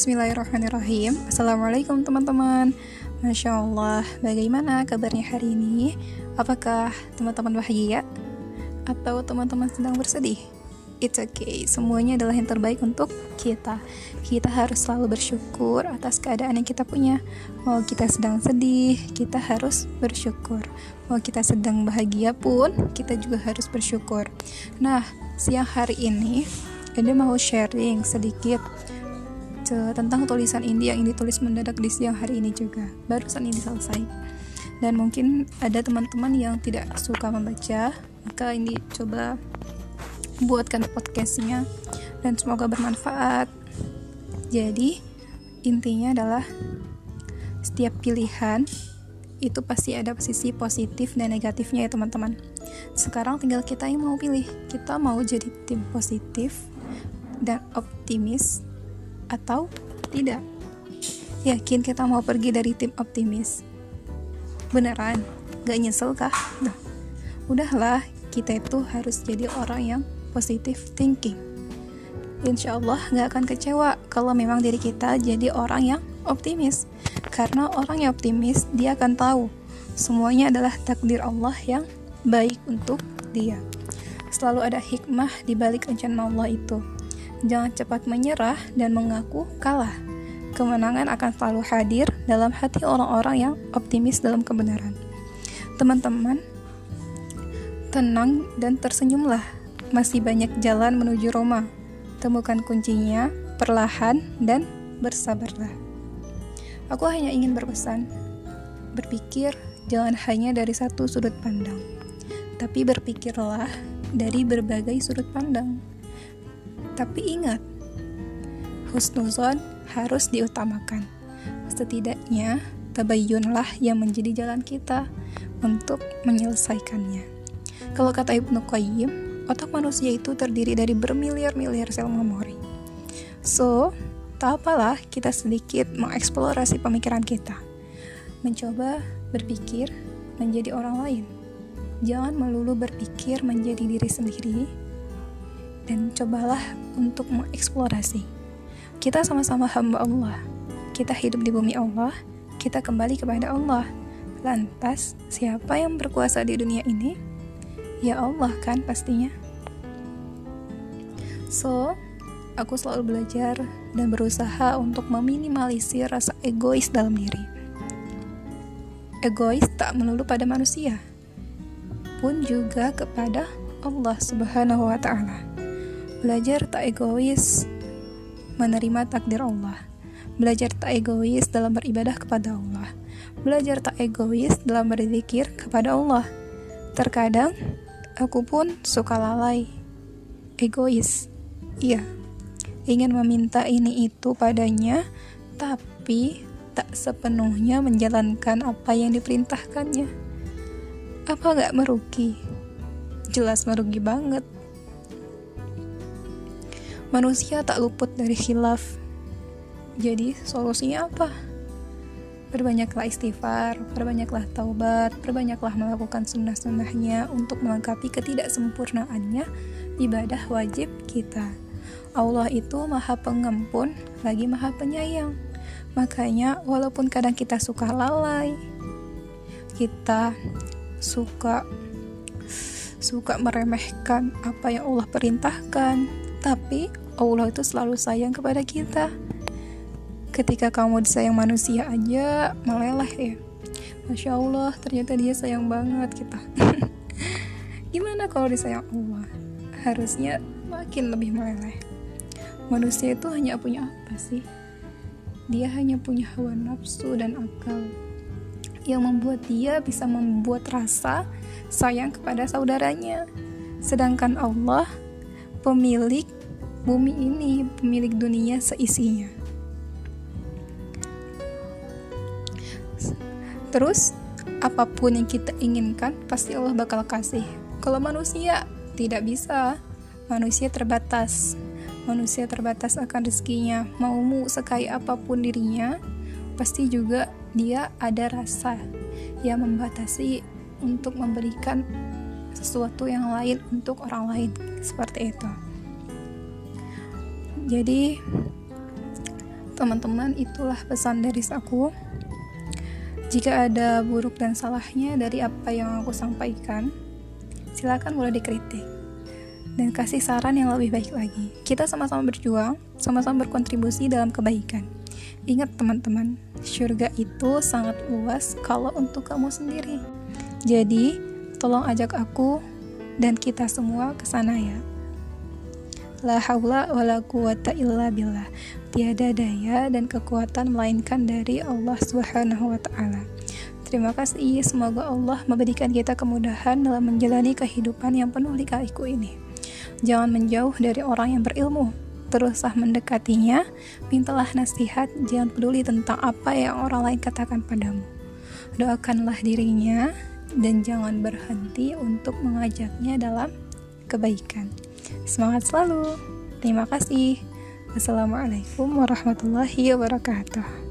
Bismillahirrahmanirrahim. Assalamualaikum teman-teman. Masya Allah, bagaimana kabarnya hari ini? Apakah teman-teman bahagia? Atau teman-teman sedang bersedih? It's okay, semuanya adalah yang terbaik untuk kita. Kita harus selalu bersyukur atas keadaan yang kita punya. Mau kita sedang sedih, kita harus bersyukur. Mau kita sedang bahagia pun, kita juga harus bersyukur. Nah, siang hari ini Ede mau sharing sedikit tentang tulisan ini yang ini tulis mendadak di siang hari ini juga. Barusan ini selesai. Dan mungkin ada teman-teman yang tidak suka membaca maka ini coba buatkan podcastnya dan semoga bermanfaat. Jadi intinya adalah setiap pilihan itu pasti ada sisi positif dan negatifnya ya teman-teman. Sekarang tinggal kita yang mau pilih. Kita mau jadi tim positif dan optimis atau tidak? Yakin kita mau pergi dari tim optimis? Beneran? Gak nyesel kah? Nah, udahlah, kita itu harus jadi orang yang positive thinking. Insya Allah gak akan kecewa kalau memang diri kita jadi orang yang optimis. Karena orang yang optimis, dia akan tahu semuanya adalah takdir Allah yang baik untuk dia. Selalu ada hikmah di balik rencana Allah itu. Jangan cepat menyerah dan mengaku kalah. Kemenangan akan selalu hadir dalam hati orang-orang yang optimis dalam kebenaran. Teman-teman, tenang dan tersenyumlah. Masih banyak jalan menuju Roma. Temukan kuncinya perlahan dan bersabarlah. Aku hanya ingin berpesan, berpikir jangan hanya dari satu sudut pandang, tapi berpikirlah dari berbagai sudut pandang. Tapi ingat, husnuzon harus diutamakan. Setidaknya, tabayyunlah yang menjadi jalan kita untuk menyelesaikannya. Kalau kata Ibnu Qayyim, otak manusia itu terdiri dari bermiliar-miliar sel memori. So, tak apalah kita sedikit mengeksplorasi pemikiran kita. Mencoba berpikir menjadi orang lain. Jangan melulu berpikir menjadi diri sendiri, dan cobalah untuk mengeksplorasi. Kita sama-sama hamba Allah. Kita hidup di bumi Allah, kita kembali kepada Allah. Lantas, siapa yang berkuasa di dunia ini? Ya Allah kan pastinya. So, aku selalu belajar dan berusaha untuk meminimalisir rasa egois dalam diri. Egois tak melulu pada manusia, pun juga kepada Allah Subhanahu wa taala. Belajar tak egois, menerima takdir Allah. Belajar tak egois dalam beribadah kepada Allah. Belajar tak egois dalam berzikir kepada Allah. Terkadang aku pun suka lalai, egois. Iya, ingin meminta ini itu padanya, tapi tak sepenuhnya menjalankan apa yang diperintahkannya. Apa gak merugi? Jelas merugi banget. Manusia tak luput dari khilaf. Jadi, solusinya apa? Perbanyaklah istighfar, perbanyaklah taubat, perbanyaklah melakukan sunnah-sunnahnya untuk melengkapi ketidaksempurnaannya ibadah wajib kita. Allah itu maha pengampun, lagi maha penyayang. Makanya walaupun kadang kita suka lalai, kita suka suka meremehkan apa yang Allah perintahkan, tapi Allah itu selalu sayang kepada kita. Ketika kamu disayang manusia aja meleleh ya. Masya Allah, ternyata dia sayang banget kita. Gimana kalau disayang Allah? Harusnya makin lebih meleleh. Manusia itu hanya punya apa sih? Dia hanya punya hawa nafsu dan akal yang membuat dia bisa membuat rasa sayang kepada saudaranya. Sedangkan Allah pemilik bumi ini, pemilik dunia seisinya. Terus, apa pun yang kita inginkan, pasti Allah bakal kasih. Kalau manusia, tidak bisa. Manusia terbatas. Manusia terbatas akan rezekinya. Maumu sekaya apa pun dirinya, pasti juga dia ada rasa yang membatasi untuk memberikan sesuatu yang lain untuk orang lain seperti itu jadi teman-teman, itulah pesan dari aku. Jika ada buruk dan salahnya dari apa yang aku sampaikan, silakan mulai dikritik dan kasih saran yang lebih baik lagi. Kita sama-sama berjuang, sama-sama berkontribusi dalam kebaikan. Ingat teman-teman, surga itu sangat luas kalau untuk kamu sendiri. Jadi, tolong ajak aku dan kita semua ke sana ya. La haula la quwata illa billah. Tiada daya dan kekuatan melainkan dari Allah Subhanahu wa taala. Terima kasih, semoga Allah memberikan kita kemudahan dalam menjalani kehidupan yang penuh lika-liku ini. Jangan menjauh dari orang yang berilmu. Teruslah mendekatinya, mintalah nasihat, jangan peduli tentang apa yang orang lain katakan padamu. Doakanlah dirinya dan jangan berhenti untuk mengajaknya dalam kebaikan. Semangat selalu. Terima kasih. Wassalamualaikum warahmatullahi wabarakatuh.